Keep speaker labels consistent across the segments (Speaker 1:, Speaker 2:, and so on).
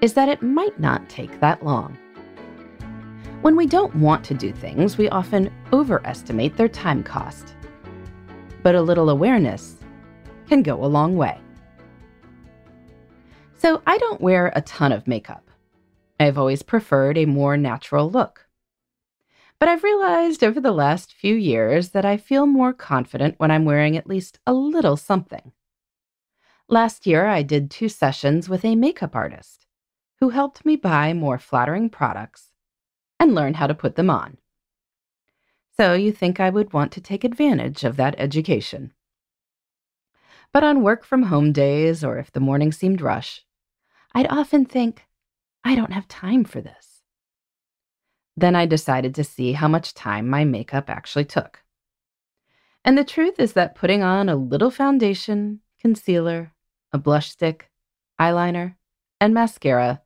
Speaker 1: is that it might not take that long. When we don't want to do things, we often overestimate their time cost. But a little awareness can go a long way. So I don't wear a ton of makeup. I've always preferred a more natural look. But I've realized over the last few years that I feel more confident when I'm wearing at least a little something. Last year, I did two sessions with a makeup artist who helped me buy more flattering products and learn how to put them on. So you think I would want to take advantage of that education. But on work from home days, or if the morning seemed rush, I'd often think, I don't have time for this. Then I decided to see how much time my makeup actually took. And the truth is that putting on a little foundation, concealer, a blush stick, eyeliner, and mascara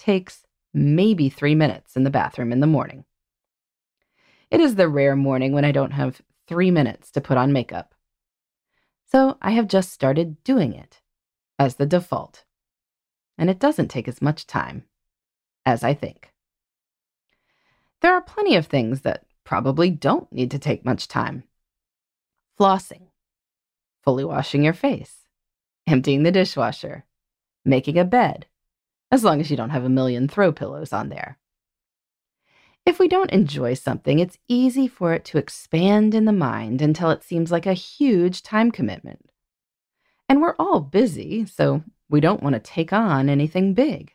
Speaker 1: takes maybe three minutes in the bathroom in the morning. It is the rare morning when I don't have three minutes to put on makeup. So I have just started doing it as the default. And it doesn't take as much time as I think. There are plenty of things that probably don't need to take much time. Flossing, fully washing your face, emptying the dishwasher, making a bed, as long as you don't have a million throw pillows on there. If we don't enjoy something, it's easy for it to expand in the mind until it seems like a huge time commitment. And we're all busy, so we don't want to take on anything big.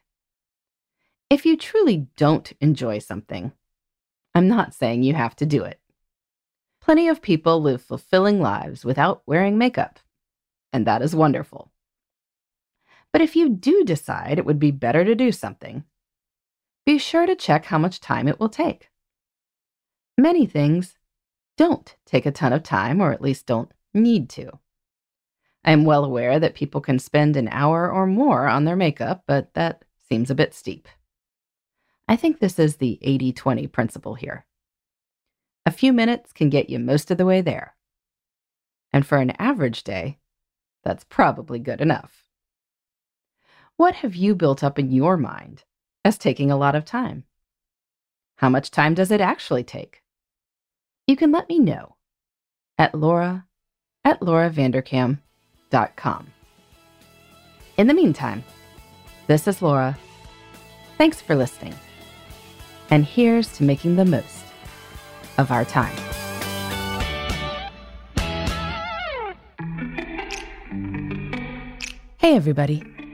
Speaker 1: If you truly don't enjoy something, I'm not saying you have to do it. Plenty of people live fulfilling lives without wearing makeup, and that is wonderful. But if you do decide it would be better to do something, be sure to check how much time it will take. Many things don't take a ton of time, or at least don't need to. I am well aware that people can spend an hour or more on their makeup, but that seems a bit steep. I think this is the 80 20 principle here. A few minutes can get you most of the way there. And for an average day, that's probably good enough. What have you built up in your mind as taking a lot of time? How much time does it actually take? You can let me know at laura at lauravanderkam.com. In the meantime, this is Laura. Thanks for listening. And here's to making the most of our time. Hey, everybody.